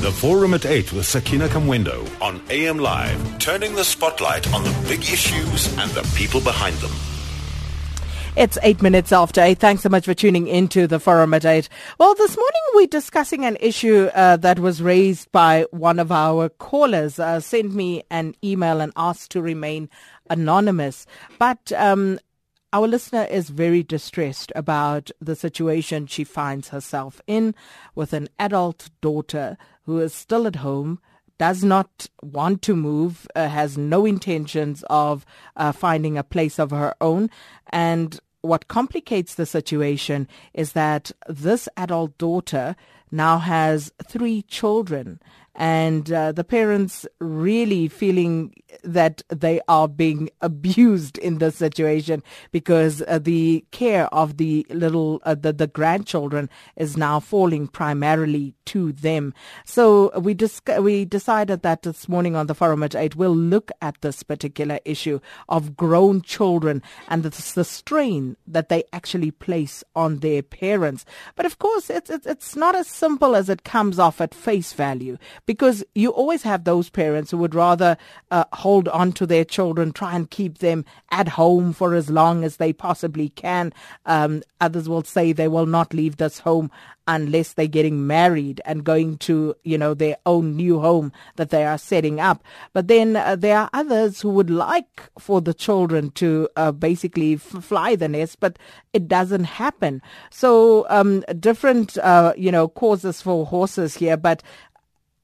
The Forum at 8 with Sakina Kamwendo on AM Live, turning the spotlight on the big issues and the people behind them. It's eight minutes after eight. Thanks so much for tuning into the forum at eight. Well, this morning we're discussing an issue uh, that was raised by one of our callers. Uh, sent me an email and asked to remain anonymous. But um, our listener is very distressed about the situation she finds herself in with an adult daughter who is still at home does not want to move, uh, has no intentions of uh, finding a place of her own. And what complicates the situation is that this adult daughter now has three children and uh, the parents really feeling that they are being abused in this situation because uh, the care of the little uh, the, the grandchildren is now falling primarily to them. So we dis- we decided that this morning on the forum at 8 we'll look at this particular issue of grown children and the, the strain that they actually place on their parents. But of course it's, it's it's not as simple as it comes off at face value because you always have those parents who would rather uh, hold on to their children, try and keep them at home for as long as they possibly can. Um, others will say they will not leave this home unless they're getting married and going to, you know, their own new home that they are setting up. But then uh, there are others who would like for the children to uh, basically f- fly the nest, but it doesn't happen. So um, different, uh, you know, causes for horses here. But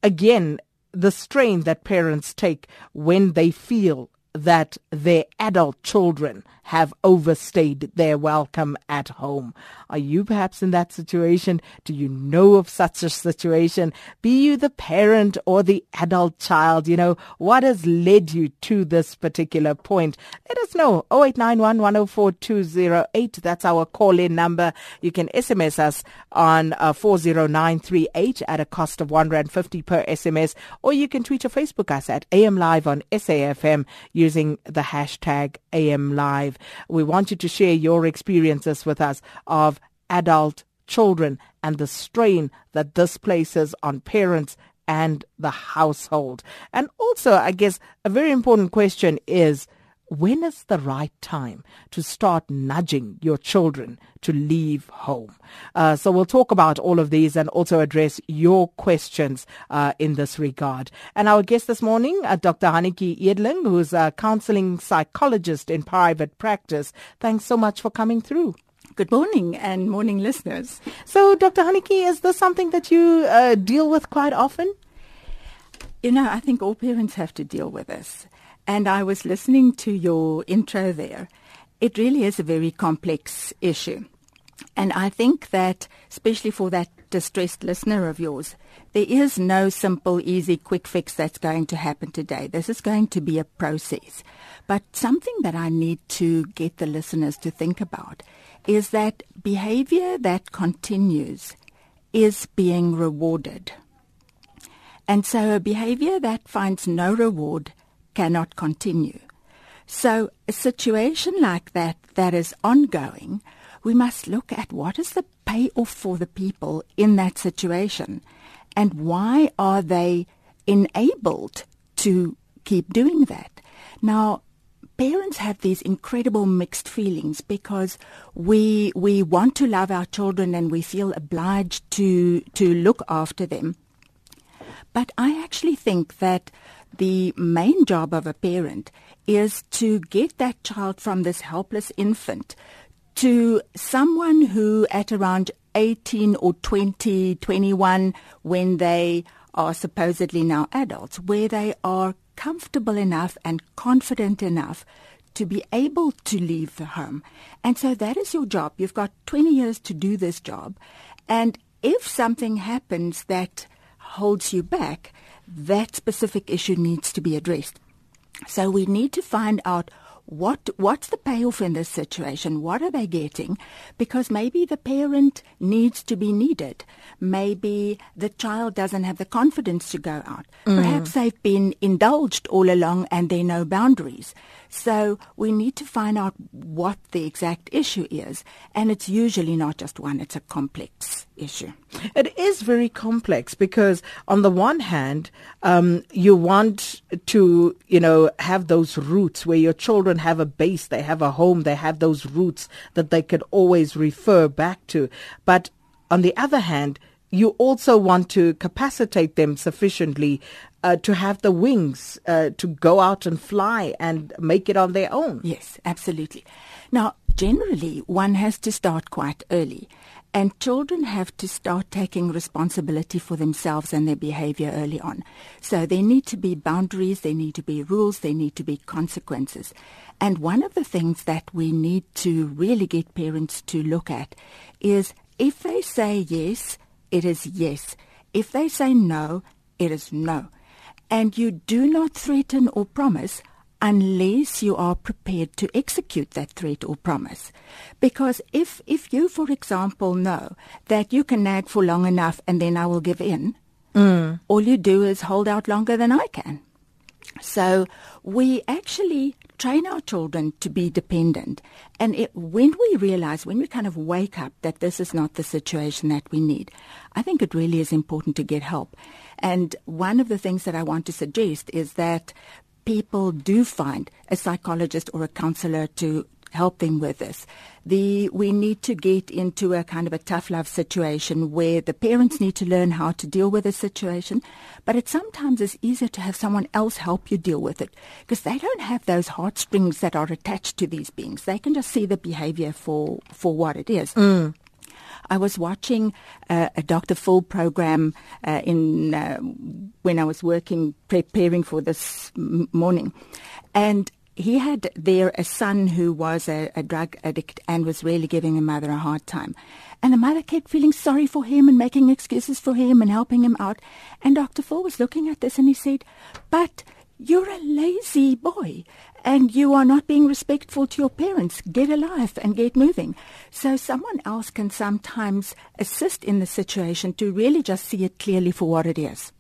again, the strain that parents take when they feel that their adult children have overstayed their welcome at home. Are you perhaps in that situation? Do you know of such a situation? Be you the parent or the adult child, you know, what has led you to this particular point? Let us know. 0891 104 208. That's our call in number. You can SMS us on uh, 40938 at a cost of 1 Rand 50 per SMS, or you can tweet or Facebook us at AM Live on SAFM using the hashtag AM Live. We want you to share your experiences with us of adult children and the strain that this places on parents and the household. And also, I guess, a very important question is, when is the right time to start nudging your children to leave home? Uh, so we'll talk about all of these and also address your questions uh, in this regard. And our guest this morning, uh, Dr. Hannetjie Edeling, who's a counseling psychologist in private practice. Thanks so much for coming through. Good morning and morning listeners. So, Dr. Haniki, is this something that you uh, deal with quite often? You know, I think all parents have to deal with this. And I was listening to your intro there. It really is a very complex issue. And I think that, especially for that distressed listener of yours, there is no simple, easy, quick fix that's going to happen today. This is going to be a process. But something that I need to get the listeners to think about is that behavior that continues is being rewarded. And so a behavior that finds no reward cannot continue. So a situation like that that is ongoing, we must look at what is the payoff for the people in that situation and why are they enabled to keep doing that. Now, parents have these incredible mixed feelings because we we want to love our children and we feel obliged to to look after them. But I actually think that the main job of a parent is to get that child from this helpless infant to someone who at around 18 or 20, 21, when they are supposedly now adults, where they are comfortable enough and confident enough to be able to leave the home. And so that is your job. You've got 20 years to do this job. And if something happens that holds you back, that specific issue needs to be addressed. So we need to find out what what's the payoff in this situation? What are they getting? Because maybe the parent needs to be needed. Maybe the child doesn't have the confidence to go out. Mm. Perhaps they've been indulged all along and there are no boundaries. So we need to find out what the exact issue is. And it's usually not just one, it's a complex issue. It is very complex because on the one hand, um, you want to, you know, have those roots where your children have a base, they have a home, they have those roots that they could always refer back to. But on the other hand, you also want to capacitate them sufficiently uh, to have the wings uh, to go out and fly and make it on their own. Yes, absolutely. Now, generally, one has to start quite early. And children have to start taking responsibility for themselves and their behavior early on. So there need to be boundaries, there need to be rules, there need to be consequences. And one of the things that we need to really get parents to look at is if they say yes, it is yes. If they say no, it is no. And you do not threaten or promise unless you are prepared to execute that threat or promise. Because if, if you, for example, know that you can nag for long enough and then I will give in, mm. all you do is hold out longer than I can. So we actually train our children to be dependent. And it, when we realize, when we kind of wake up that this is not the situation that we need, I think it really is important to get help. And one of the things that I want to suggest is that people do find a psychologist or a counselor to help them with this. The, we need to get into a kind of a tough love situation where the parents need to learn how to deal with the situation, but it sometimes is easier to have someone else help you deal with it because they don't have those heartstrings that are attached to these beings. They can just see the behavior for, for what it is. Mm. I was watching uh, a Dr. Phil program uh, in uh, when I was working preparing for this morning, and he had there a son who was a, a, drug addict and was really giving the mother a hard time. And the mother kept feeling sorry for him and making excuses for him and helping him out. And Dr. Phil was looking at this and he said, But you're a lazy boy and you are not being respectful to your parents. Get a life and get moving. So someone else can sometimes assist in the situation to really just see it clearly for what it is.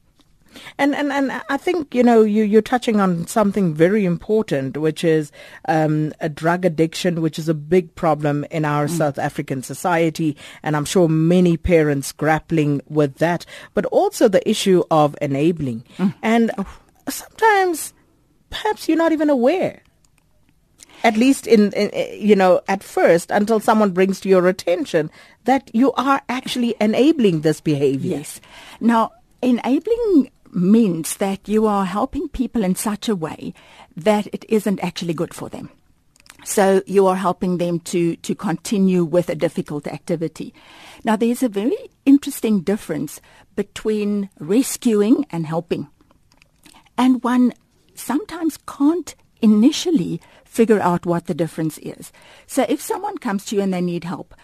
And, and and I think you know you you're touching on something very important, which is um, a drug addiction, which is a big problem in our mm. South African society, and I'm sure many parents grappling with that. But also the issue of enabling, mm. and sometimes perhaps you're not even aware at least in, in, you know at first until someone brings to your attention that you are actually enabling this behavior yes now enabling means that you are helping people in such a way that it isn't actually good for them. So you are helping them to, to continue with a difficult activity. Now there's a very interesting difference between rescuing and helping. And one sometimes can't initially figure out what the difference is. So if someone comes to you and they need help,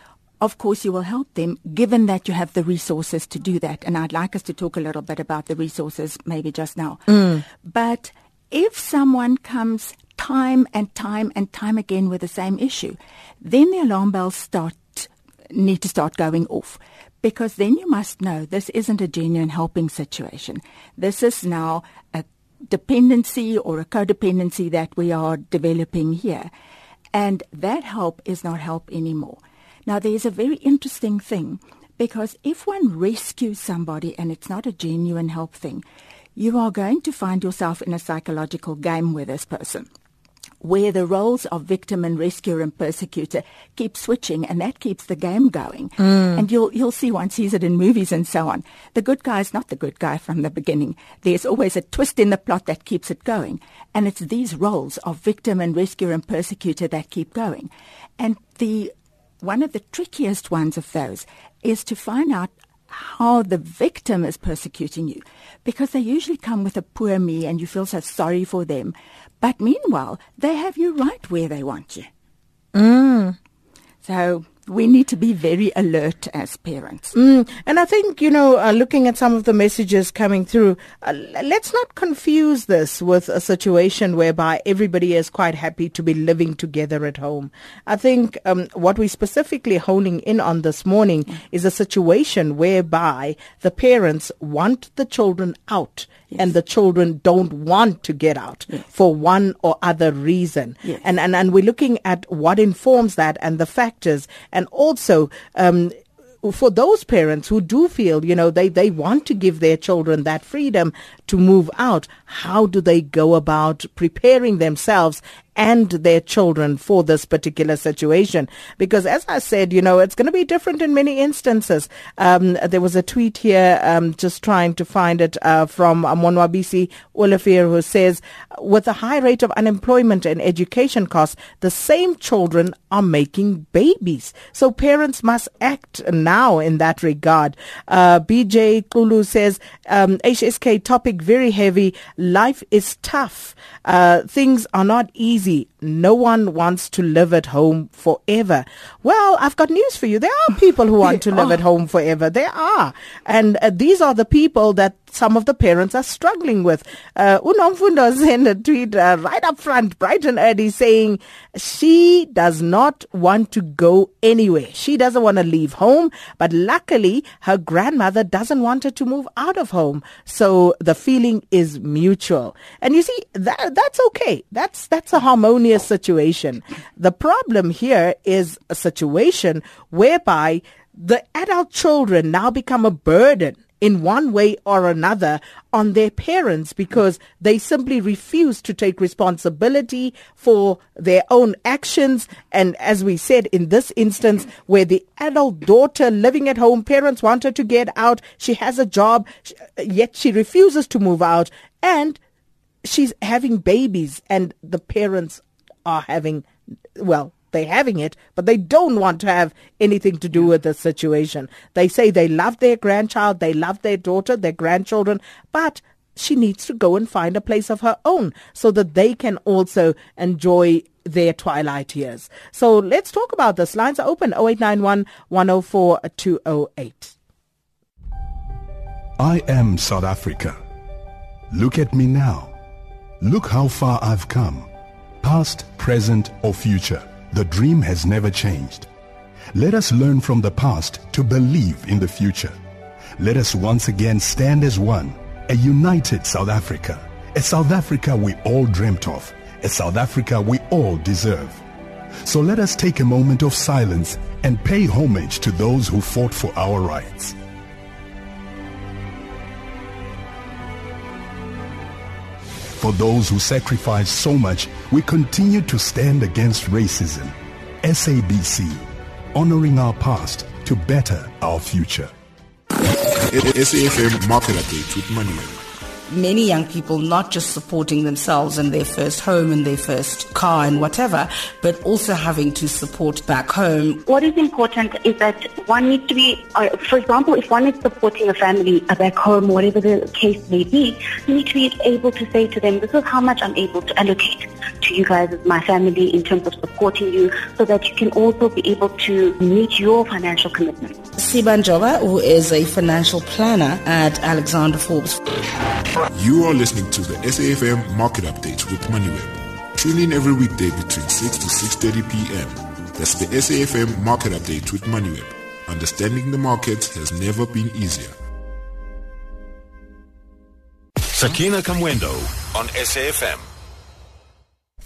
of course you will help them given that you have the resources to do that. And I'd like us to talk a little bit about the resources maybe just now. Mm. But if someone comes time and time and time again with the same issue, then the alarm bells start need to start going off because then you must know this isn't a genuine helping situation. This is now a dependency or a codependency that we are developing here. And that help is not help anymore. Now, there's a very interesting thing because if one rescues somebody and it's not a genuine help thing, you are going to find yourself in a psychological game with this person where the roles of victim and rescuer and persecutor keep switching and that keeps the game going. Mm. And you'll you'll see one sees it in movies and so on. The good guy is not the good guy from the beginning. There's always a twist in the plot that keeps it going. And it's these roles of victim and rescuer and persecutor that keep going. And the one of the trickiest ones of those is to find out how the victim is persecuting you because they usually come with a poor me and you feel so sorry for them. But meanwhile, they have you right where they want you. Mm. So we need to be very alert as parents. Mm, and I think, you know, uh, looking at some of the messages coming through, uh, let's not confuse this with a situation whereby everybody is quite happy to be living together at home. I think um, what we're specifically honing in on this morning is a situation whereby the parents want the children out Yes. and the children don't want to get out yes. for one or other reason. Yes. And, and, and we're looking at what informs that and the factors and also um, for those parents who do feel, you know, they, they want to give their children that freedom to move out, how do they go about preparing themselves and their children for this particular situation. Because as I said, you know, it's going to be different in many instances. Um, there was a tweet here, um, just trying to find it, uh, from Monwabisi Olafir who says, with a high rate of unemployment and education costs, the same children are making babies. So parents must act now in that regard. Uh, BJ Kulu says, um, HSK topic very heavy. Life is tough. Uh, things are not easy easy no one wants to live at home forever. Well, I've got news for you. There are people who want to live at home forever. There are. And uh, these are the people that some of the parents are struggling with. Uh, Unomfundo sent a tweet uh, right up front, bright and early, saying she does not want to go anywhere. She doesn't want to leave home, but luckily her grandmother doesn't want her to move out of home. So the feeling is mutual. And you see, that, that's okay. That's, that's a harmonious situation. The problem here is a situation whereby the adult children now become a burden in one way or another on their parents because they simply refuse to take responsibility for their own actions. And as we said in this instance, where the adult daughter living at home, parents want her to get out, she has a job, yet she refuses to move out, and she's having babies, and the parents are having, well, they're having it, but they don't want to have anything to do with the situation. They say they love their grandchild, they love their daughter, their grandchildren, but she needs to go and find a place of her own so that they can also enjoy their twilight years. So let's talk about this. Lines are open 0891 104 208. I am South Africa. Look at me now. Look how far I've come. Past, present, or future. The dream has never changed. Let us learn from the past to believe in the future. Let us once again stand as one, a united South Africa, a South Africa we all dreamt of, a South Africa we all deserve. So let us take a moment of silence and pay homage to those who fought for our rights. For those who sacrificed so much, we continue to stand against racism. SABC, honoring our past to better our future. SAFM Market Update with Manuel many young people not just supporting themselves and their first home and their first car and whatever, but also having to support back home. What is important is that one needs to be, uh, for example, if one is supporting a family back home, whatever the case may be, you need to be able to say to them, this is how much I'm able to allocate to you guys as my family in terms of supporting you so that you can also be able to meet your financial commitments. Sibanjoba, who is a financial planner at Alexander Forbes. You are listening to the SAFM Market Update with MoneyWeb. Tune in every weekday between 6 to 6.30 p.m. That's the SAFM Market Update with MoneyWeb. Understanding the market has never been easier. Sakina Kamwendo on SAFM.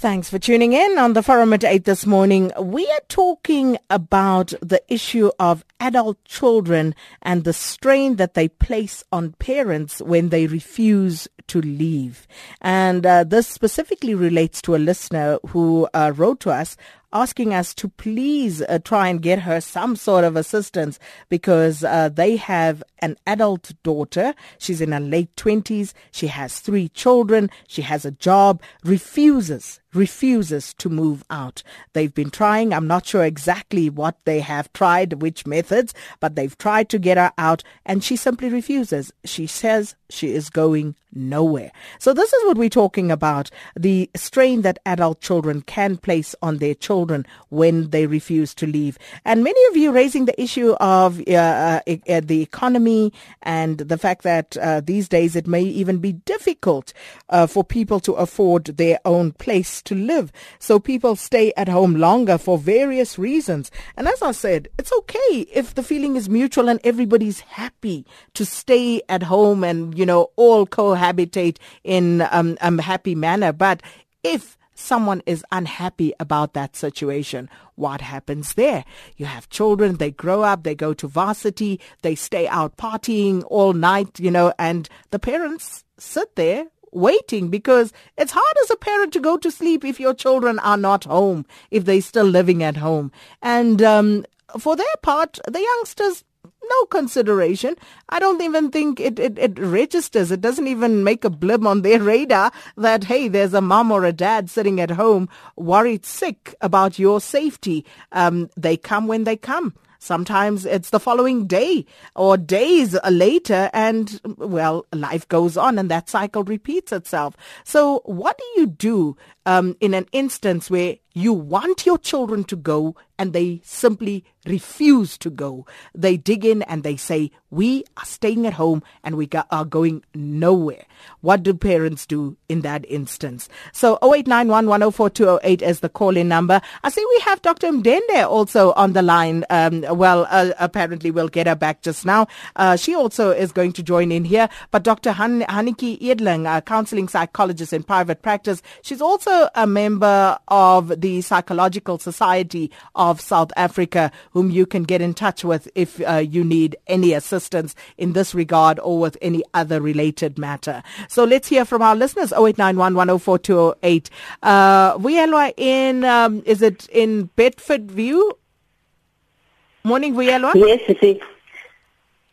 Thanks for tuning in on the Forum at 8 this morning. We are talking about the issue of adult children and the strain that they place on parents when they refuse to leave. And uh, this specifically relates to a listener who uh, wrote to us asking us to please uh, try and get her some sort of assistance because uh, they have an adult daughter. She's in her late 20s. She has three children. She has a job, refuses refuses to move out. They've been trying. I'm not sure exactly what they have tried, which methods, but they've tried to get her out and she simply refuses. She says she is going nowhere. So this is what we're talking about. The strain that adult children can place on their children when they refuse to leave. And many of you raising the issue of uh, uh, uh, the economy and the fact that uh, these days it may even be difficult uh, for people to afford their own place to live. So people stay at home longer for various reasons. And as I said, it's okay if the feeling is mutual and everybody's happy to stay at home and, you know, all cohabitate in um, a happy manner. But if someone is unhappy about that situation, what happens there? You have children, they grow up, they go to varsity, they stay out partying all night, you know, and the parents sit there waiting because it's hard as a parent to go to sleep if your children are not home, if they're still living at home. And um, for their part, the youngsters no consideration. I don't even think it, it, it registers. It doesn't even make a blip on their radar that, hey, there's a mom or a dad sitting at home worried sick about your safety. Um, they come when they come. Sometimes it's the following day or days later and well, life goes on and that cycle repeats itself. So what do you do um, in an instance where you want your children to go and they simply refuse to go. They dig in and they say, we are staying at home and we are going nowhere. What do parents do in that instance? So 0891 is the call-in number. I see we have Dr. Mndende also on the line. Um, well, uh, apparently we'll get her back just now. Uh, she also is going to join in here. But Dr. Han- Hannetjie Edeling, a counseling psychologist in private practice, she's also a member of the Psychological Society of South Africa, whom you can get in touch with if uh, you need any assistance in this regard or with any other related matter. So let's hear from our listeners, 0891 104 Uh, in, um, is it in Bedfordview? Morning, Vuyelwa. Yes, you see.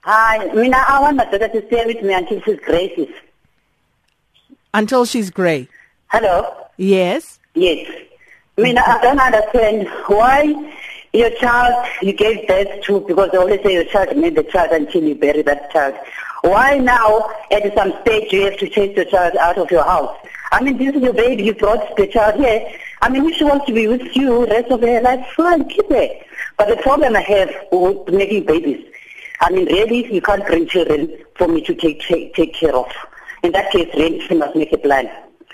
Hi, Mina, I want my daughter to stay with me until she's gray. Until she's gray. Hello? Yes. Yes. I mean, I don't understand why your child you gave birth to, because they always say your child made the child until you bury that child. Why now, at some stage, you have to chase your child out of your house? I mean, this is your baby. You brought the child here. I mean, if she wants to be with you rest of her life, fine, keep her. But the problem I have with making babies, I mean, really, you can't bring children for me to take, take, take care of. In that case, really, she must make a plan.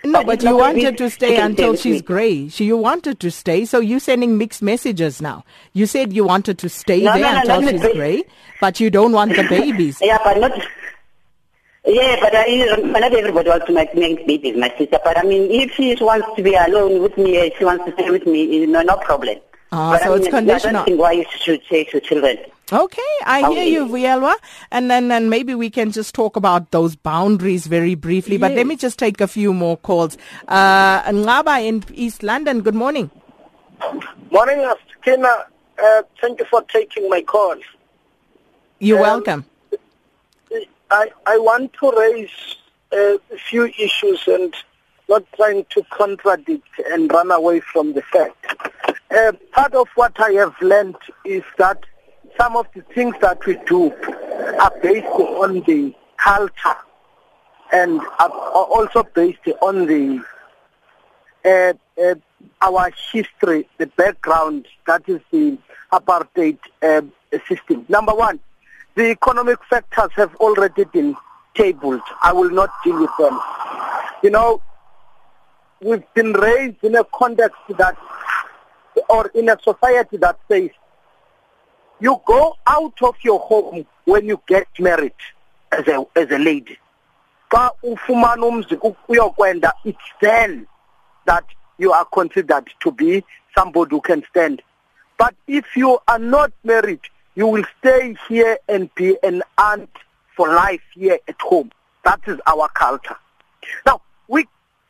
No, but, but you wanted to stay until she's grey. She, you wanted to stay, so you're sending mixed messages now. You said you wanted to stay no, there no, no, until she's grey, but you don't want the babies. yeah, but not. Yeah, but I, not everybody wants to make, make babies, my sister. But I mean, if she wants to be alone with me, uh, she wants to stay with me, no, no problem. But so I mean, it's conditional. I don't think why you should say to children. Okay, I hear you, Vuyelwa. And then and maybe we can just talk about those boundaries very briefly. Yes. But let me just take a few more calls. Uh, Ngaba in East London, good morning. Morning, Kina. Uh, thank you for taking my call. You're um, welcome. I, I want to raise uh, a few issues and not trying to contradict and run away from the fact. Uh, part of what I have learned is that some of the things that we do are based on the culture and are also based on the uh, uh, our history, the background, that is the apartheid uh, system. Number one, the economic factors have already been tabled. I will not deal with them. You know, we've been raised in a context that, or in a society that says you go out of your home when you get married as a as a lady. It's then that you are considered to be somebody who can stand. But if you are not married, you will stay here and be an aunt for life here at home. That is our culture. Now, we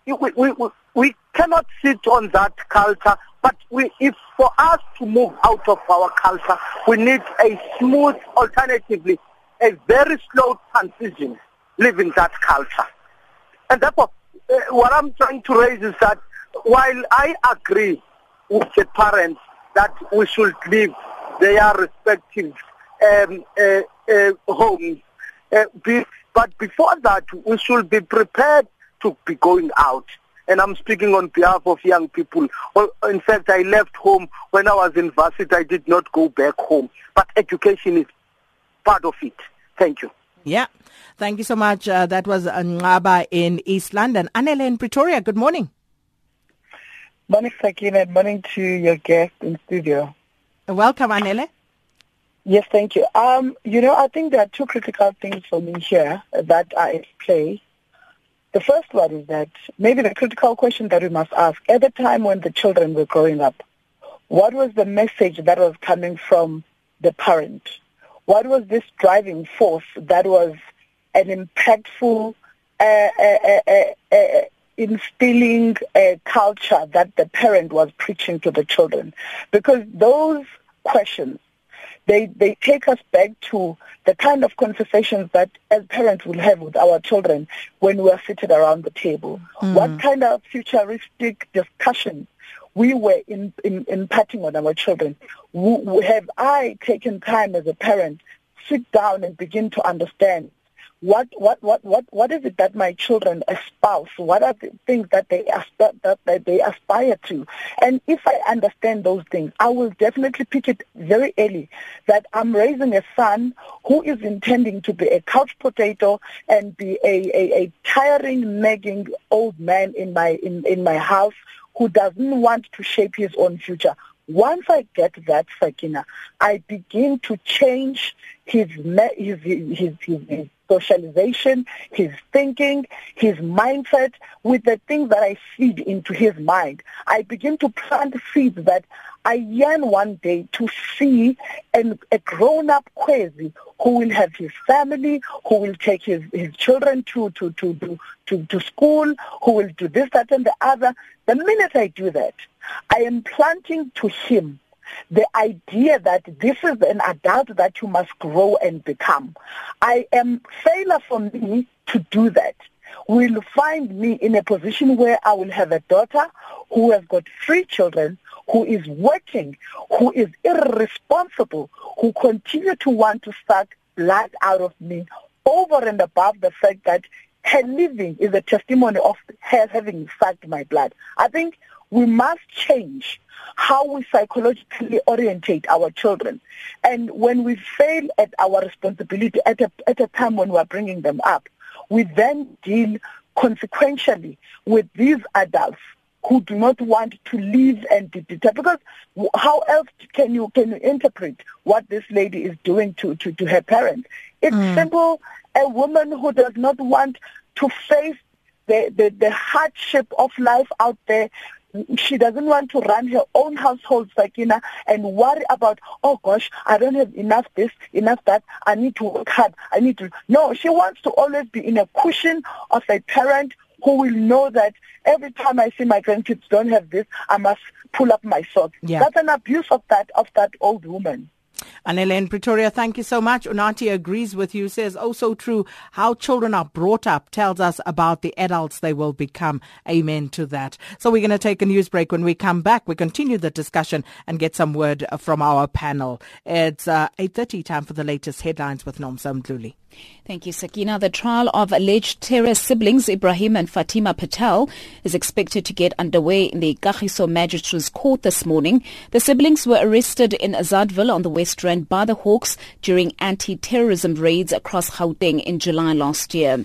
we, we, we cannot sit on that culture but we, if for us to move out of our culture, we need a smooth, alternatively, a very slow transition, living that culture. And therefore, uh, what I'm trying to raise is that while I agree with the parents that we should leave their respective um, uh, uh, homes, be, but before that, we should be prepared to be going out. And I'm speaking on behalf of young people. Well, in fact, I left home when I was in varsity. I did not go back home, but education is part of it. Thank you. Yeah. Thank you so much. Uh, that was Ngaba in East London. Anela in Pretoria, good morning. Morning, Sakina. Morning to your guest in studio. Welcome, Anele. Yes, thank you. Um, you know, I think there are two critical things for me here that are at play. The first one is that maybe the critical question that we must ask at the time when the children were growing up, what was the message that was coming from the parent? What was this driving force that was an impactful uh, uh, uh, uh instilling a culture that the parent was preaching to the children? Because those questions they, they take us back to the kind of conversations that as parents will have with our children when we are seated around the table. Mm. What kind of futuristic discussions we were in, in, imparting on our children? Have I taken time as a parent, sit down and begin to understand what what what what what is it that my children espouse? What are the things that they aspire, that, that they aspire to? And if i understand those things i will definitely pick it very early that i'm raising a son who is intending to be a couch potato and be a a, a tiring nagging old man in my in in my house who doesn't want to shape his own future. Once I get that, Sakina, I begin to change his, his, his, his, his socialization, his thinking, his mindset with the things that I feed into his mind. I begin to plant seeds that I yearn one day to see an, a grown-up Kwezi who will have his family, who will take his, his children to, to, to, to, to, to school, who will do this, that, and the other. The minute I do that, I am planting to him the idea that this is an adult that you must grow and become. I am failure for me to do that will find me in a position where I will have a daughter who has got three children, who is working, who is irresponsible, who continue to want to suck blood out of me over and above the fact that her living is a testimony of her having sucked my blood. I think we must change how we psychologically orientate our children. And when we fail at our responsibility at a, at a time when we are bringing them up, we then deal consequentially with these adults who do not want to live and be deterred. Because how else can you can you interpret what this lady is doing to, to, to her parents? It's mm. simple. A woman who does not want to face the, the, the hardship of life out there she doesn't want to run her own household, Sakina, and worry about, oh gosh, I don't have enough this, enough that, I need to work hard, I need to. No, she wants to always be in a cushion of a parent who will know that every time I see my grandkids don't have this, I must pull up my socks. Yeah. That's an abuse of that of that old woman. Anela in Pretoria, thank you so much. Unati agrees with you, says, oh, so true. How children are brought up tells us about the adults they will become. Amen to that. So we're going to take a news break. When we come back, we continue the discussion and get some word from our panel. It's uh, 8.30 time for the latest headlines with Nomsa Mdluli. Thank you, Sakina. The trial of alleged terror siblings Ibrahim and Fatima Patel is expected to get underway in the Kagiso Magistrates Court this morning. The siblings were arrested in Azaadville on the West Rand by the Hawks during anti-terrorism raids across Gauteng in July last year.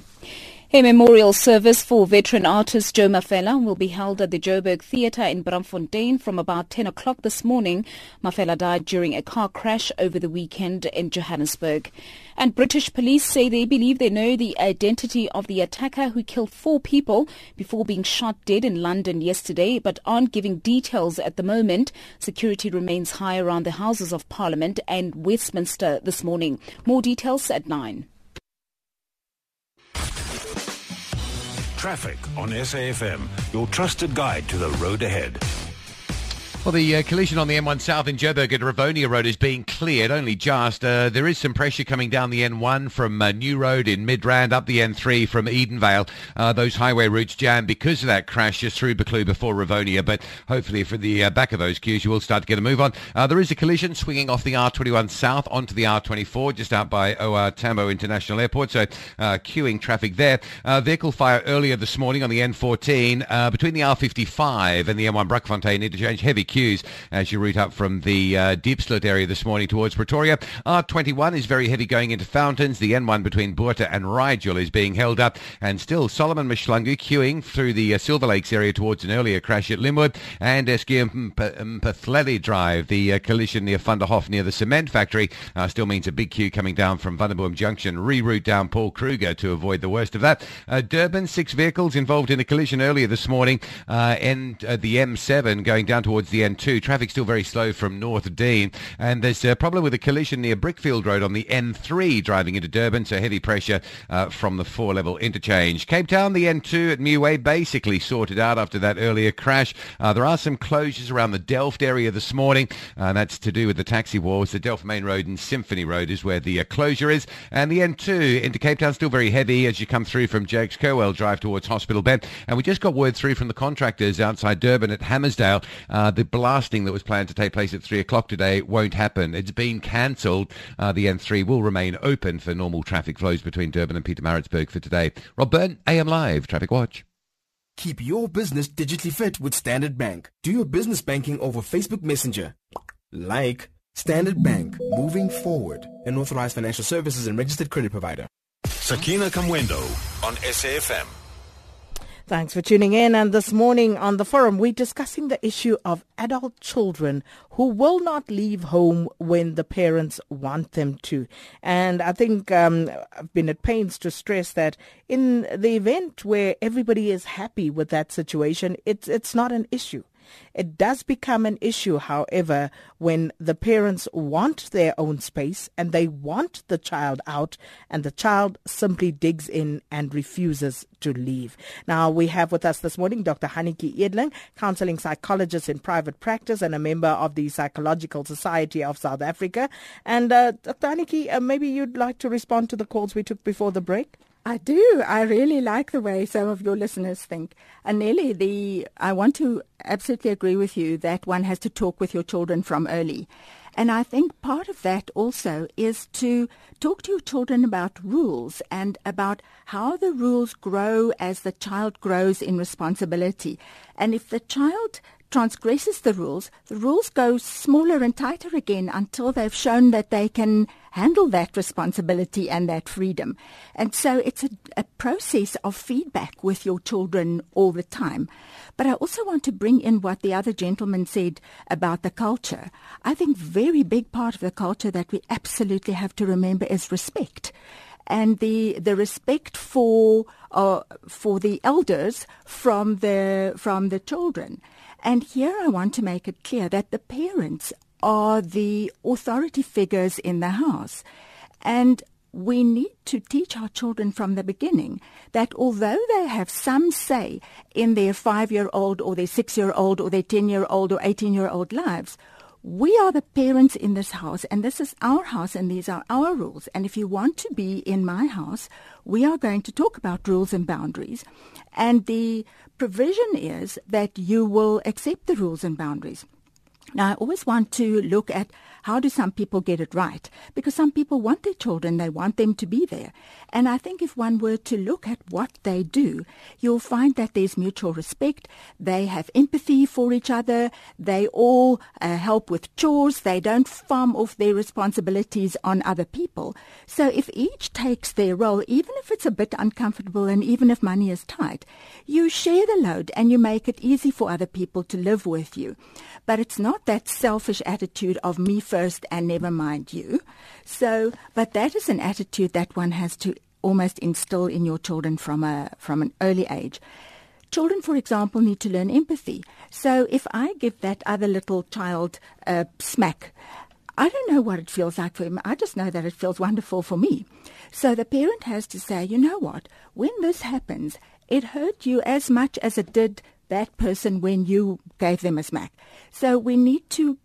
A memorial service for veteran artist Joe Mafela will be held at the Joburg Theatre in Braamfontein from about 10 o'clock this morning. Mafela died during a car crash over the weekend in Johannesburg. And British police say they believe they know the identity of the attacker who killed four people before being shot dead in London yesterday, but aren't giving details at the moment. Security remains high around the Houses of Parliament and Westminster this morning. More details at 9. Traffic on SAFM, your trusted guide to the road ahead. Well, the uh, collision on the M1 South in Joburg at Rivonia Road is being cleared, only just. Uh, there is some pressure coming down the N1 from uh, New Road in Midrand up the N3 from Edenvale. Uh, those highway routes jammed because of that crash just through Buccleuch before Rivonia, but hopefully for the uh, back of those queues you will start to get a move on. Uh, there is a collision swinging off the R21 South onto the R24 just out by OR Tambo International Airport, so queuing traffic there. vehicle fire earlier this morning on the N14 between the R55 and the M1 Brakfontein interchange, heavy queues as you route up from the uh, Diepsloot area this morning towards Pretoria. R21 is very heavy going into Fountains. The N1 between Botha and Rigel is being held up. And still Solomon Mahlangu queuing through the uh, Silver Lakes area towards an earlier crash at Lynnwood. And Mphahlele Drive, the uh, collision near Vanderhof near the cement factory, uh, still means a big queue coming down from Wonderboom Junction. Reroute down Paul Kruger to avoid the worst of that. Uh, Durban, six vehicles involved in a collision earlier this morning. Uh, and uh, the M7 going down towards the N2. Traffic still very slow from Northdene. And there's a problem with a collision near Brickfield Road on the N3 driving into Durban, so heavy pressure uh, from the four-level interchange. Cape Town, the N2 at Meway basically sorted out after that earlier crash. Uh, there are some closures around the Delft area this morning, and that's to do with the taxi wars. The Delft Main Road and Symphony Road is where the uh, closure is. And the N2 into Cape Town still very heavy as you come through from Jakes Gerwel Drive towards Hospital Bend. And we just got word through from the contractors outside Durban at Hammarsdale. Uh, the blasting that was planned to take place at 3 o'clock today won't happen. It's been cancelled. Uh, the N3 will remain open for normal traffic flows between Durban and Pietermaritzburg for today. Rob Byrne, AM Live, Traffic Watch. Keep your business digitally fit with Standard Bank. Do your business banking over Facebook Messenger. Like Standard Bank, moving forward. An authorized financial services and registered credit provider. Sakina Kamwendo on SAFM. Thanks for tuning in. And this morning on the forum, we're discussing the issue of adult children who will not leave home when the parents want them to. And I think um, I've been at pains to stress that in the event where everybody is happy with that situation, it's it's not an issue. It does become an issue, however, when the parents want their own space and they want the child out and the child simply digs in and refuses to leave. Now, we have with us this morning Dr. Hannetjie Edeling, counseling psychologist in private practice and a member of the Psychological Society of South Africa. And uh, Dr. Hannetjie, uh, maybe you'd like to respond to the calls we took before the break? I do. I really like the way some of your listeners think. And Nelly, the I want to absolutely agree with you that one has to talk with your children from early. And I think part of that also is to talk to your children about rules and about how the rules grow as the child grows in responsibility. And if the child transgresses the rules, the rules go smaller and tighter again until they've shown that they can handle that responsibility and that freedom. And so it's a, a, process of feedback with your children all the time. But I also want to bring in what the other gentleman said about the culture. I think very big part of the culture that we absolutely have to remember is respect and the the respect for uh, for the elders from the from the children. And here I want to make it clear that the parents are the authority figures in the house. And we need to teach our children from the beginning that although they have some say in their five-year-old or their six-year-old or their ten-year-old or eighteen-year-old lives, we are the parents in this house and this is our house and these are our rules. And if you want to be in my house, we are going to talk about rules and boundaries. And the provision is that you will accept the rules and boundaries. Now, I always want to look at how do some people get it right? Because some people want their children, they want them to be there. And I think if one were to look at what they do, you'll find that there's mutual respect. They have empathy for each other. They all uh, help with chores. They don't farm off their responsibilities on other people. So if each takes their role, even if it's a bit uncomfortable and even if money is tight, you share the load and you make it easy for other people to live with you. But it's not that selfish attitude of me first and never mind you. So, but that is an attitude that one has to almost instill in your children from a from an early age. Children, for example, need to learn empathy. So if I give that other little child a smack, I don't know what it feels like for him. I just know that it feels wonderful for me. So the parent has to say, you know what? When this happens, it hurt you as much as it did that person when you gave them a smack. So we need to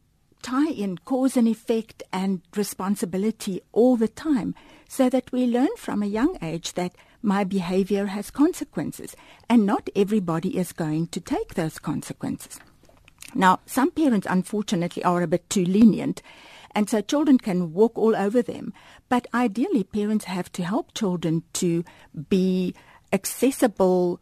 tie in cause and effect and responsibility all the time so that we learn from a young age that my behavior has consequences and not everybody is going to take those consequences. Now, some parents unfortunately are a bit too lenient and so children can walk all over them. But ideally, parents have to help children to be accessible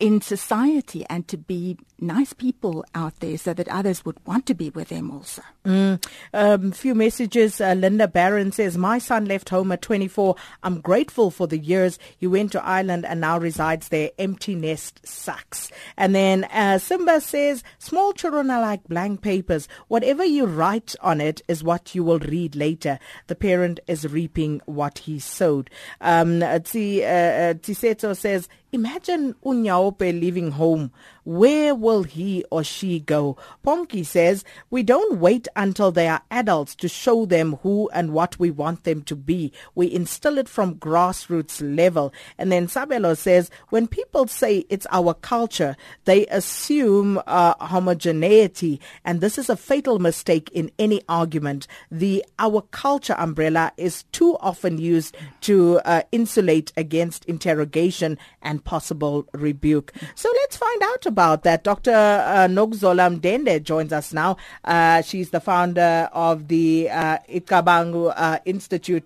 in society and to be nice people out there so that others would want to be with them also. Mm. Um, few messages. Uh, Linda Barron says, My son left home at 24. I'm grateful for the years. He went to Ireland and now resides there. Empty nest sucks. And then uh, Simba says, Small children are like blank papers. Whatever you write on it is what you will read later. The parent is reaping what he sowed. Um, Tiseto uh, says, Imagine Unyaope leaving home. Where will he or she go? Ponky says, we don't wait until they are adults to show them who and what we want them to be. We instill it from grassroots level. And then Sabelo says, when people say it's our culture, they assume uh, homogeneity. And this is a fatal mistake in any argument. The our culture umbrella is too often used to uh, insulate against interrogation and possible rebuke. So let's find out about about that. Dr. Uh, Mndende joins us now. Uh, she's the founder of the uh, Icamagu uh, Institute,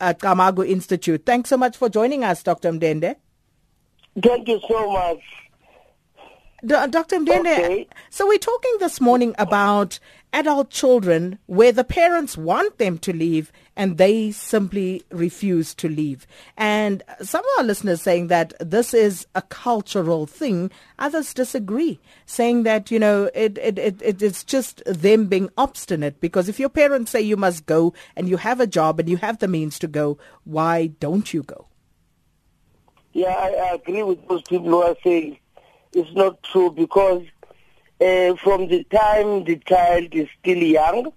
uh, Kamagu Institute. Thanks so much for joining us, Dr. Mndende. Thank you so much. Dr. Mndende, okay. so we're talking this morning about adult children where the parents want them to leave and they simply refuse to leave. And some of our listeners saying that this is a cultural thing. Others disagree, saying that, you know, it, it, it, it is just them being obstinate because if your parents say you must go and you have a job and you have the means to go, why don't you go? Yeah, I, I agree with those people who are saying it's not true because uh, from the time the child is still young,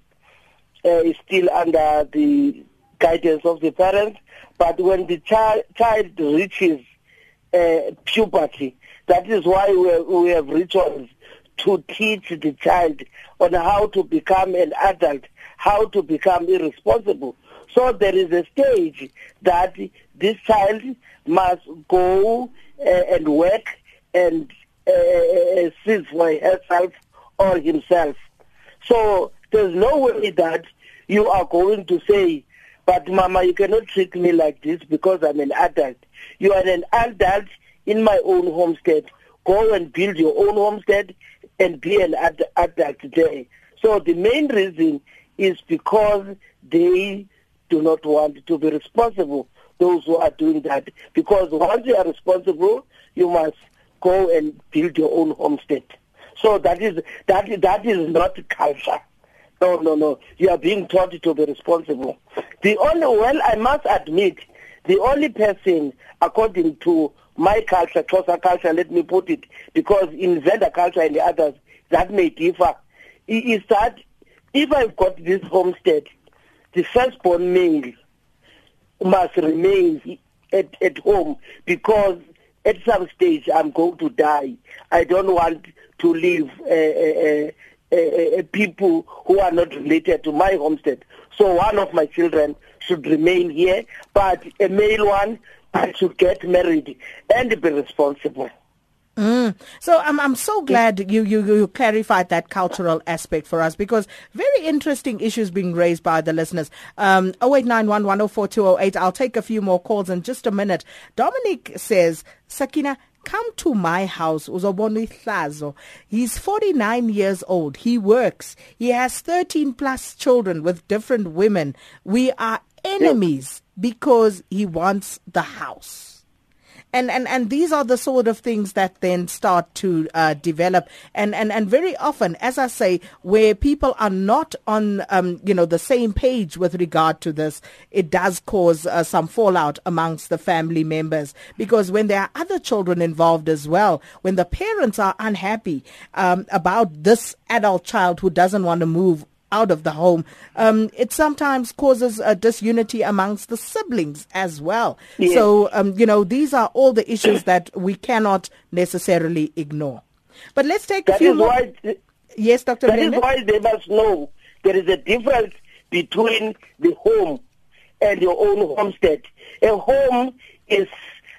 is still under the guidance of the parents, but when the child, reaches uh, puberty, that is why we, we have rituals to teach the child on how to become an adult, how to become irresponsible. So there is a stage that this child must go uh, and work and uh, sees for herself or himself. So there's no way that you are going to say, but mama, you cannot treat me like this because I'm an adult. You are an adult in my own homestead. Go and build your own homestead and be an ad- adult there. So the main reason is because they do not want to be responsible, those who are doing that. Because once you are responsible, you must go and build your own homestead. So that is that that is not culture. No, no, no. You are being taught to be responsible. The only well, I must admit, the only person, according to my culture, Xhosa culture, let me put it, because in Venda culture and the others, that may differ, is that if I've got this homestead, the firstborn male must remain at, at home because at some stage I'm going to die. I don't want to leave uh, uh, uh, people who are not related to my homestead. So one of my children should remain here, but a male one should get married and be responsible. Mm. So I'm I'm so glad you, you you clarified that cultural aspect for us because very interesting issues being raised by the listeners. Um 0891104208 I'll take a few more calls in just a minute. Dominic says Sakina come to my house uzobona he's 49 years old. He works. He has 13 plus children with different women. We are enemies because he wants the house and, and, and these are the sort of things that then start to uh, develop. And, and, and very often, as I say, where people are not on, um, you know, the same page with regard to this, it does cause uh, some fallout amongst the family members. Because when there are other children involved as well, when the parents are unhappy um, about this adult child who doesn't want to move out of the home, um, it sometimes causes a disunity amongst the siblings as well. Yes. So, um, you know, these are all the issues that we cannot necessarily ignore. But let's take That a few more. why yes, Dr. That is why they must know there is a difference between the home and your own homestead. A home is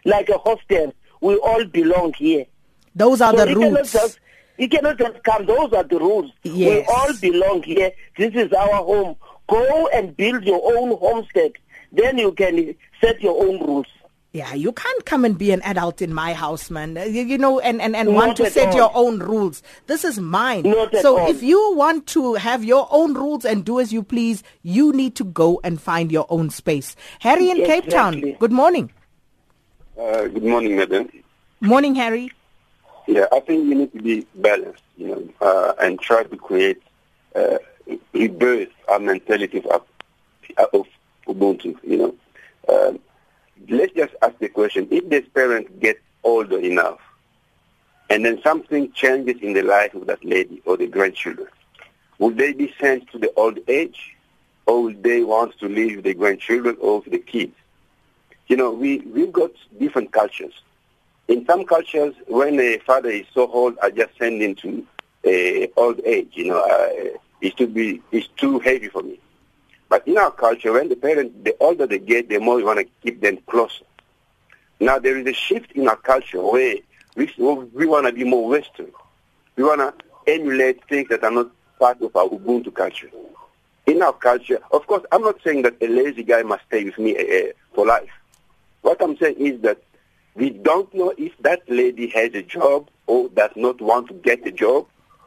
like a hostel. We all belong here. Those are so the rules. Just, you cannot just come. Those are the rules. Yes. We all belong here. This is our home. Go and build your own homestead. Then you can set your own rules. Yeah, you can't come and be an adult in my house, man. Uh, You, you know, and, and, and Not want to set all. your own rules. This is mine. Not at so all. if you want to have your own rules and do as you please, you need to go and find your own space. Harry in Cape Town, good morning. Uh, good morning, madam. Morning, Harry. Yeah, I think we need to be balanced, you know, uh, and try to create, uh, rebirth our mentality of, of Ubuntu, you know. Um, let's just ask the question, if this parent gets older enough, and then something changes in the life of that lady or the grandchildren, would they be sent to the old age, or would they want to with the grandchildren or the kids? You know, we, we've got different cultures. In some cultures, when a father is so old, I just send him to uh, old age. You know, uh, it's too be, it's too heavy for me. But in our culture, when the parents, the older they get, the more we want to keep them closer. Now there is a shift in our culture where we, we want to be more Western. We want to emulate things that are not part of our Ubuntu culture. In our culture, of course, I'm not saying that a lazy guy must stay with me uh, for life. What I'm saying is that we don't know if that lady has a job or does not want to get a job,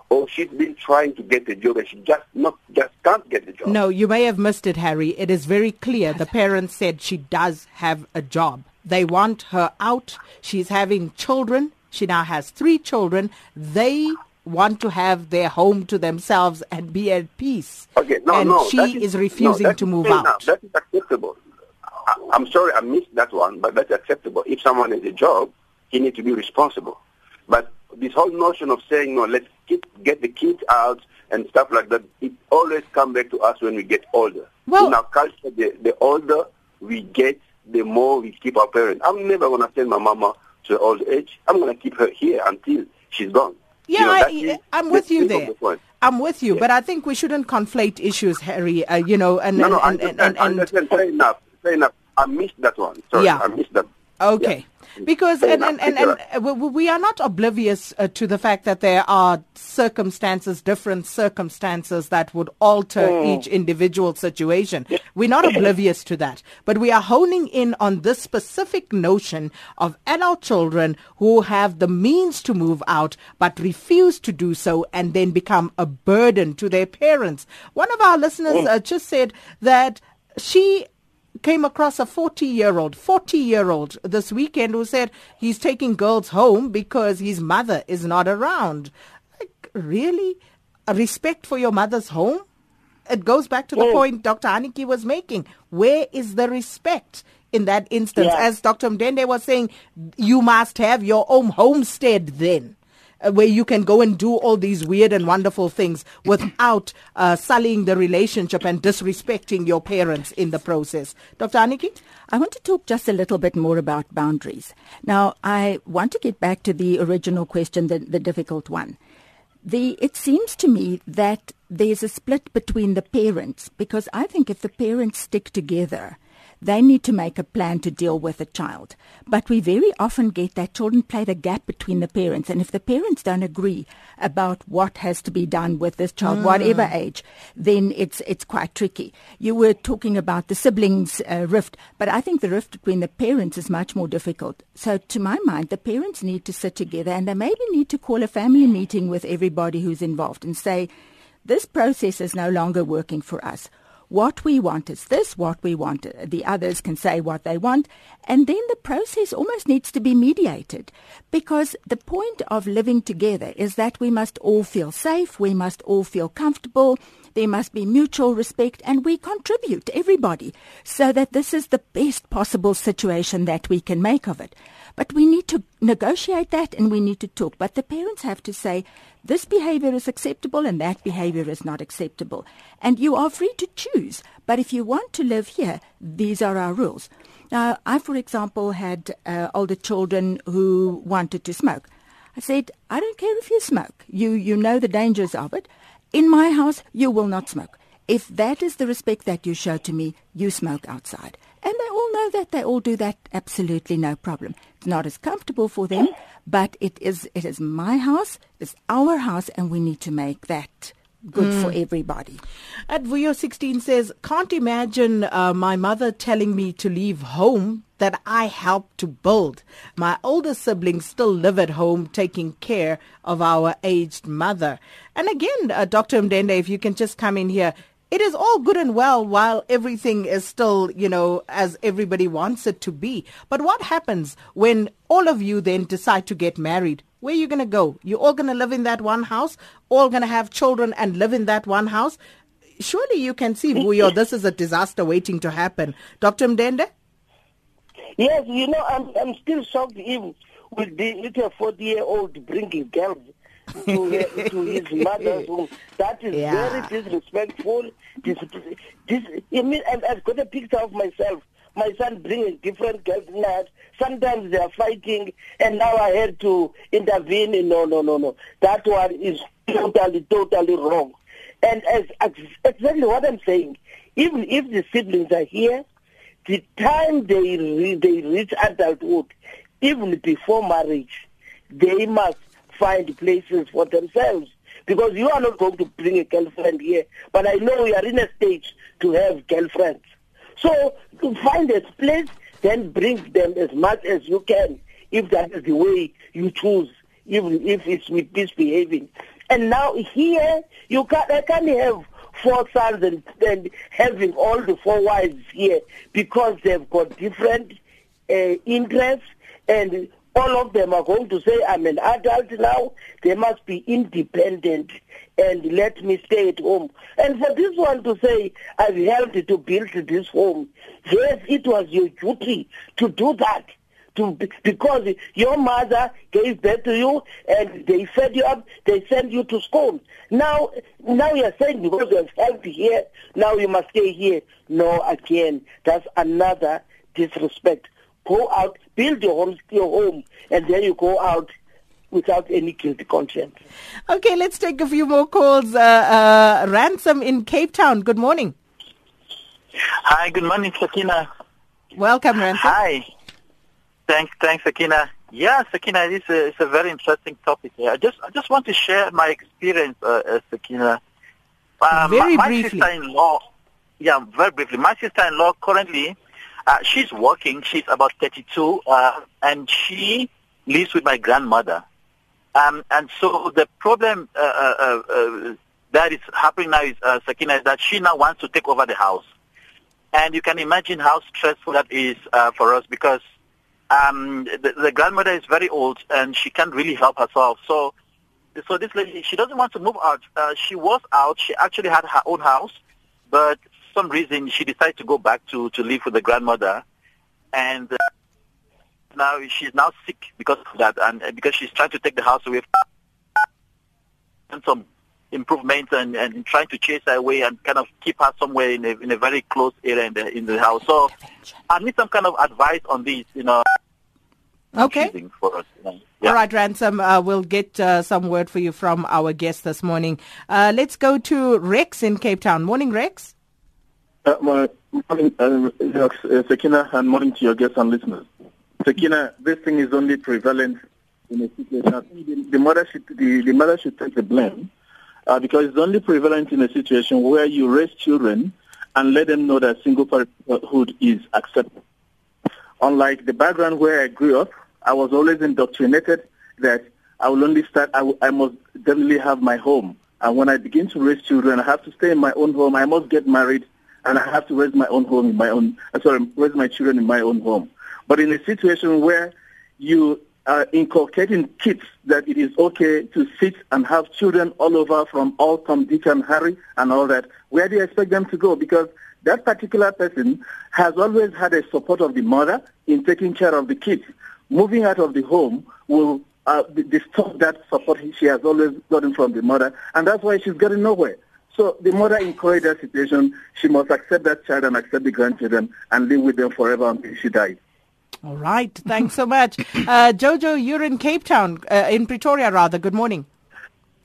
or she's been trying to get a job and she just not just can't get a job. No, you may have missed it, Harry. It is very clear. The parents said she does have a job. They want her out. She's having children. She now has three children. They want to have their home to themselves and be at peace. Okay, no, and no, she is, no, refusing that to move out. enough. That is acceptable. I, I'm sorry, I missed that one, but that's acceptable. If someone has a job, he needs to be responsible. But this whole notion of saying, no, let's keep, get the kids out and stuff like that, it always comes back to us when we get older. Well- In our culture, the, the older we get, the more we keep our parents. I'm never going to send my mama to old age. I'm going to keep her here until she's gone. Yeah, You know, I, I'm with you there. the. I'm with you, but I think we shouldn't conflate issues, Harry. Uh, you know, and no, no, and, and, understand. and, I and understand. Fair enough. Fair enough. I missed that one. Sorry, Yeah. I missed that. Okay. Because Fair and, enough. and, and, and uh, we- are not oblivious uh, to the fact that there are circumstances, different circumstances that would alter Mm. each individual situation. We're not oblivious to that, but we are honing in on this specific notion of adult children who have the means to move out but refuse to do so and then become a burden to their parents. One of our listeners uh, just said that she came across a 40 year old, 40 year old this weekend who said he's taking girls home because his mother is not around. Like, really? A respect for your mother's home? It goes back to the point Dr. Hannetjie was making. Where is the respect in that instance? Yeah. As Dr. Mndende was saying, you must have your own homestead then. Where you can go and do all these weird and wonderful things without uh, sullying the relationship and disrespecting your parents in the process. Dr. Hannetjie? I want to talk just a little bit more about boundaries. Now, I want to get back to the original question, the, the difficult one. The, it seems to me that there's a split between the parents because I think if the parents stick together, they need to make a plan to deal with the child. But we very often get that children play the gap between the parents. And if the parents don't agree about what has to be done with this child, Mm. whatever age, then it's, it's quite tricky. You were talking about the siblings uh, rift, but I think the rift between the parents is much more difficult. So to my mind, the parents need to sit together and they maybe need to call a family meeting with everybody who's involved and say, this process is no longer working for us. What we want is this, what we want. The others can say what they want. And then the process almost needs to be mediated because the point of living together is that we must all feel safe, we must all feel comfortable, there must be mutual respect, and we contribute, everybody, so that this is the best possible situation that we can make of it. But we need to negotiate that and we need to talk. But the parents have to say, this behavior is acceptable and that behavior is not acceptable. And you are free to choose. But if you want to live here, these are our rules. Now, I, for example, had uh, older children who wanted to smoke. I said, I don't care if you smoke. You, you know the dangers of it. In my house, you will not smoke. If that is the respect that you show to me, you smoke outside. And they all know that. They all do that. Absolutely no problem. It's not as comfortable for them, but it is, it is my house, it's our house, and we need to make that good mm. for everybody. At Vuyo 16 says, can't imagine uh, my mother telling me to leave home that I helped to build. My older siblings still live at home taking care of our aged mother. And again, uh, Dr. Mndende, if you can just come in here, it is all good and well while everything is still, you know, as everybody wants it to be. But what happens when all of you then decide to get married? Where are you going to go? You're all going to live in that one house, all going to have children and live in that one house. Surely you can see, Vuyo, this is a disaster waiting to happen. Dr. Mndende? Yes, you know, I'm, I'm still shocked even with the little 40-year-old bringing girls to, to his mother's room. That is yeah. very disrespectful. This, this, I mean, I've, I've got a picture of myself. My son bringing different girls in that. Sometimes they are fighting, and now I had to intervene. No, no, no, no. That one is totally, totally wrong. And as, as exactly what I'm saying, even if the siblings are here, the time they re, they reach adulthood, even before marriage, they must find places for themselves. Because you are not going to bring a girlfriend here, but I know you are in a stage to have girlfriends. So to find a place, then bring them as much as you can, if that is the way you choose, even if it's with misbehaving. And now here, you can't, I can't have four sons and, and having all the four wives here because they've got different uh, interests and all of them are going to say, I'm an adult now, they must be independent and let me stay at home. And for this one to say, I've helped to build this home, yes, it was your duty to do that. To, because your mother gave birth to you and they fed you up, they sent you to school. Now, now you're saying because you have helped here, now you must stay here. No, again, that's another disrespect. Go out, build your home, your home, and then you go out without any guilty conscience. Okay, let's take a few more calls. Uh, uh, Ransom in Cape Town. Good morning. Hi, good morning, Sakina. Welcome, Ransom. Hi. Thanks, thanks, Sakina. Yeah, Sakina, this is a, a very interesting topic. Here. I just, I just want to share my experience, uh, uh Sakina. Uh, very my, my briefly. sister-in-law, yeah, very briefly. My sister-in-law currently uh, she's working. She's about 32, uh, and she lives with my grandmother. Um, and so the problem uh, uh, uh, uh that is happening now is, Sakina, is that she now wants to take over the house. And you can imagine how stressful that is for us because um, the, the, grandmother is very old and she can't really help herself. So, so this lady, she doesn't want to move out. Uh, she was out. She actually had her own house, but some reason, she decided to go back to, to live with the grandmother. And uh, now she's now sick because of that, and uh, because she's trying to take the house away and some improvements and, and trying to chase her away and kind of keep her somewhere in a, in a very close area in the, in the house. So I need some kind of advice on this, you know. Okay. For us, yeah. All right, Ransom, uh, we'll get uh, some word for you from our guest this morning. Uh, let's go to Rex in Cape Town. Morning, Rex. Uh, morning, uh, uh, and morning to your guests and listeners. Sakina, this thing is only prevalent in a situation. I think the, the mother should the, the mother should take the blame uh, because it's only prevalent in a situation where you raise children and let them know that single parenthood is acceptable. Unlike the background where I grew up, I was always indoctrinated that I will only start. I, I must definitely have my home, and when I begin to raise children, I have to stay in my own home. I must get married and I have to raise my own home in my own, uh, sorry, raise my children in my own home. But in a situation where you are inculcating kids that it is okay to sit and have children all over from all Tom, Dick, and Harry and all that, where do you expect them to go? Because that particular person has always had a support of the mother in taking care of the kids. Moving out of the home will uh, distort that support she has always gotten from the mother, and that's why she's getting nowhere. So the mother encouraged that situation. She must accept that child and accept the grandchildren and live with them forever until she dies. All right. Thanks so much. Uh, Jojo, you're in Cape Town, uh, in Pretoria rather. Good morning.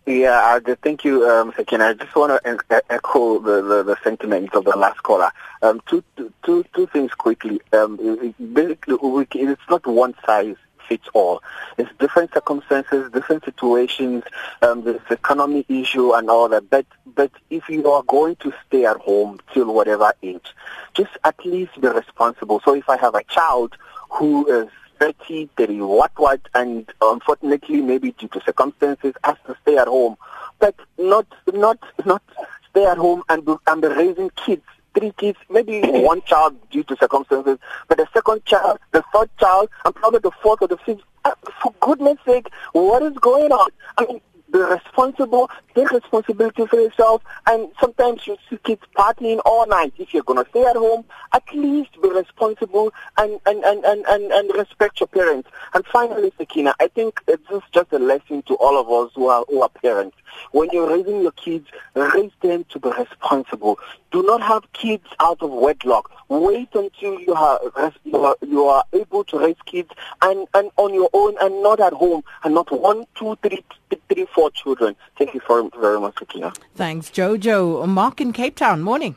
Yeah, I just, thank you, um, Sakin. I just want to echo the, the, the sentiments of the last caller. Um, two, two, two things quickly. Um, basically, it's not one size fits all. It's different circumstances, different situations. Um, there's economy issue and all that. But but if you are going to stay at home till whatever age, just at least be responsible. So if I have a child who is 30, 30, what, what, and unfortunately, maybe due to circumstances, has to stay at home. But not, not, not stay at home and be, and be raising kids, three kids, maybe one child due to circumstances, but the second child, the third child, and probably the fourth or the fifth. Uh, for goodness sake, what is going on? I mean, be responsible, take responsibility for yourself, and sometimes you see kids partying all night. If you're going to stay at home, at least be responsible and, and, and, and, and, and respect your parents. And finally, Sakina, I think this is just a lesson to all of us who are, who are parents. When you're raising your kids, raise them to be responsible. Do not have kids out of wedlock. Wait until you are, you are, you are able to raise kids and, and on your own and not at home and not one, two, three, three, four children. Thank you very, very much, Sakina. Thanks, Jojo. Mark in Cape Town. Morning.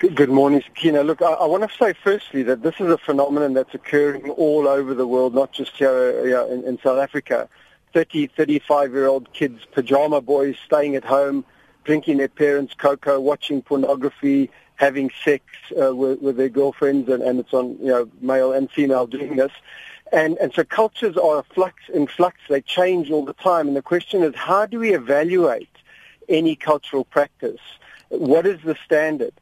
Good morning, Sakina. Look, I, I, want to say firstly that this is a phenomenon that's occurring all over the world, not just here in, in South Africa. 30, 35-year-old kids, pajama boys, staying at home, drinking their parents' cocoa, watching pornography, having sex uh, with, with, their girlfriends, and, and it's on you know male and female doing this. And, and so cultures are flux, in flux. They change all the time. And the question is, how do we evaluate any cultural practice? What is the standard?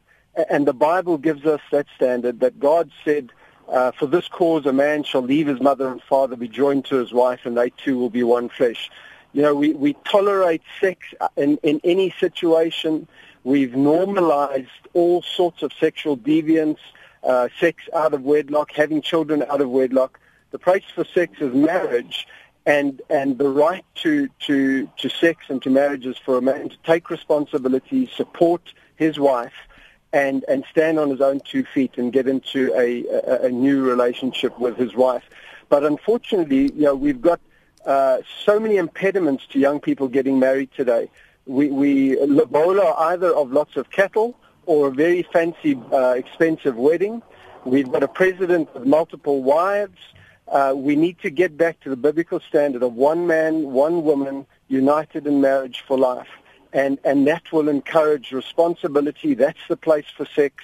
And the Bible gives us that standard that God said uh, for this cause, a man shall leave his mother and father, be joined to his wife, and they two will be one flesh. You know, we, we tolerate sex in, in any situation. We've normalized all sorts of sexual deviance, uh, sex out of wedlock, having children out of wedlock. The price for sex is marriage, and and the right to to to sex and to marriage is for a man to take responsibility, support his wife, and, and stand on his own two feet and get into a, a, a new relationship with his wife. But unfortunately, you know, we've got uh, so many impediments to young people getting married today. We, we lobola either of lots of cattle or a very fancy, uh, expensive wedding. We've got a president with multiple wives. Uh, we need to get back to the biblical standard of one man, one woman, united in marriage for life and, and that will encourage responsibility. That's the place for sex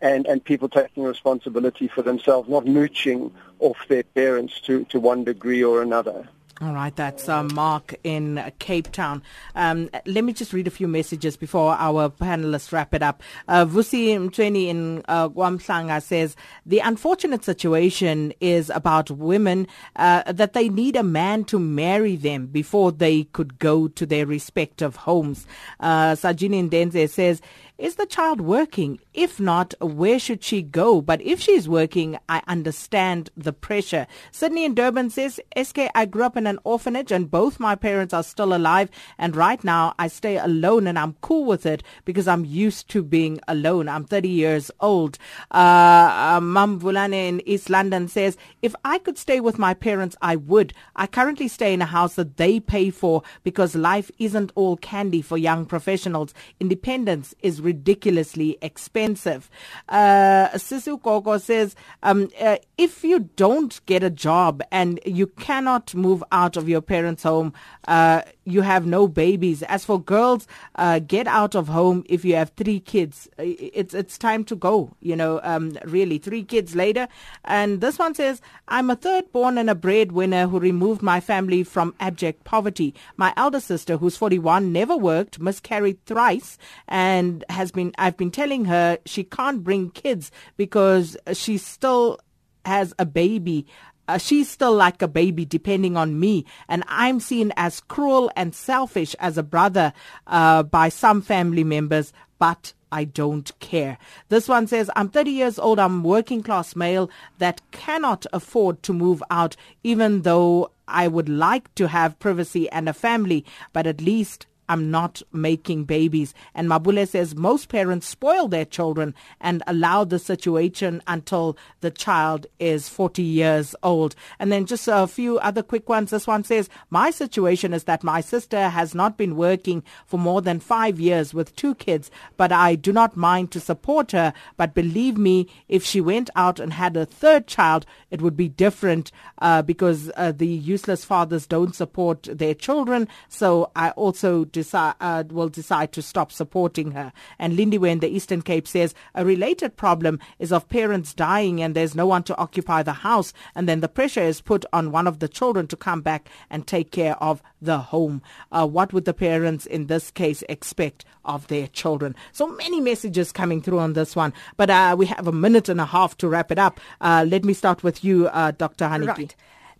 and, and people taking responsibility for themselves, not mooching off their parents to, to one degree or another. All right, that's uh, Mark in Cape Town. Um, let me just read a few messages before our panelists wrap it up. Uh, Vusi Mtweni in uh, Guamsanga says the unfortunate situation is about women uh, that they need a man to marry them before they could go to their respective homes. Uh, Sajini Ndenze says is the child working? If not, where should she go? But if she's working, I understand the pressure. Sydney in Durban says, SK, I grew up in an orphanage and both my parents are still alive. And right now I stay alone and I'm cool with it because I'm used to being alone. I'm 30 years old. Uh, uh, Mam Vulane in East London says, if I could stay with my parents, I would. I currently stay in a house that they pay for because life isn't all candy for young professionals. Independence is ridiculously expensive. Uh, Sisu Koko says, um, uh, if you don't get a job and you cannot move out of your parents' home, uh, you have no babies. As for girls, uh, get out of home if you have three kids. It's it's time to go. You know, um, really, three kids later. And this one says, I'm a third born and a breadwinner who removed my family from abject poverty. My elder sister, who's 41, never worked, miscarried thrice, and has been, I've been telling her she can't bring kids because she still has a baby. Uh, she's still like a baby depending on me and i'm seen as cruel and selfish as a brother uh, by some family members but I don't care. This one says, I'm 30 years old. I'm working class male that cannot afford to move out, even though I would like to have privacy and a family, but at least I'm not making babies. And Mabule says most parents spoil their children and allow the situation until the child is 40 years old. And then just a few other quick ones. This one says, my situation is that my sister has not been working for more than five years with two kids, but I do not mind to support her. But believe me, if she went out and had a third child, it would be different uh, because uh, the useless fathers don't support their children. So I also decide, uh, will decide to stop supporting her. And Lindiwe in the Eastern Cape says a related problem is of parents dying and there's no one to occupy the house. And then the pressure is put on one of the children to come back and take care of the home. Uh, what would the parents in this case expect of their children? So many messages coming through on this one, but uh, we have a minute and a half to wrap it up. Uh, let me start with you, uh, Dr. Hannetjie. Right.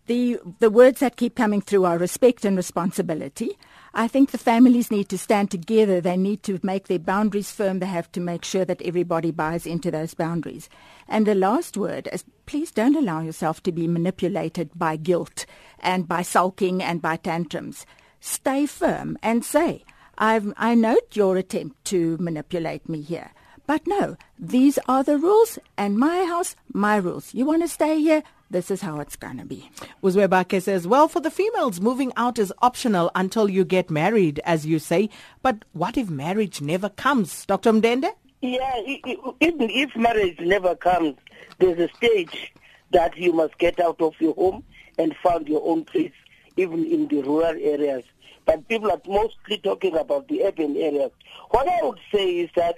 The, the words that keep coming through are respect and responsibility. I think the families need to stand together. They need to make their boundaries firm. They have to make sure that everybody buys into those boundaries. And the last word is please don't allow yourself to be manipulated by guilt and by sulking and by tantrums. Stay firm and say, I note your attempt to manipulate me here. But no, these are the rules, and my house, my rules. You want to stay here? This is how it's going to be. Uzwebake says, well, for the females, moving out is optional until you get married, as you say. But what if marriage never comes? Dr. Mndende? Yeah, even if marriage never comes, there's a stage that you must get out of your home and find your own place, even in the rural areas. But people are mostly talking about the urban areas. What I would say is that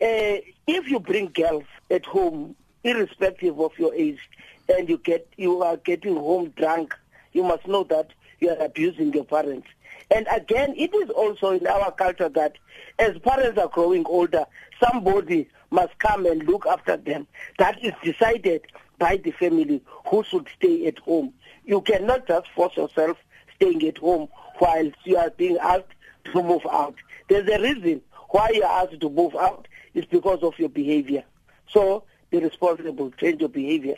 Uh, if you bring girls at home, irrespective of your age, and you get you are getting home drunk, you must know that you are abusing your parents. And again, it is also in our culture that as parents are growing older, somebody must come and look after them. That is decided by the family who should stay at home. You cannot just force yourself staying at home while you are being asked to move out. There's a reason why you are asked to move out. It's because of your behavior. So be responsible, change your behavior.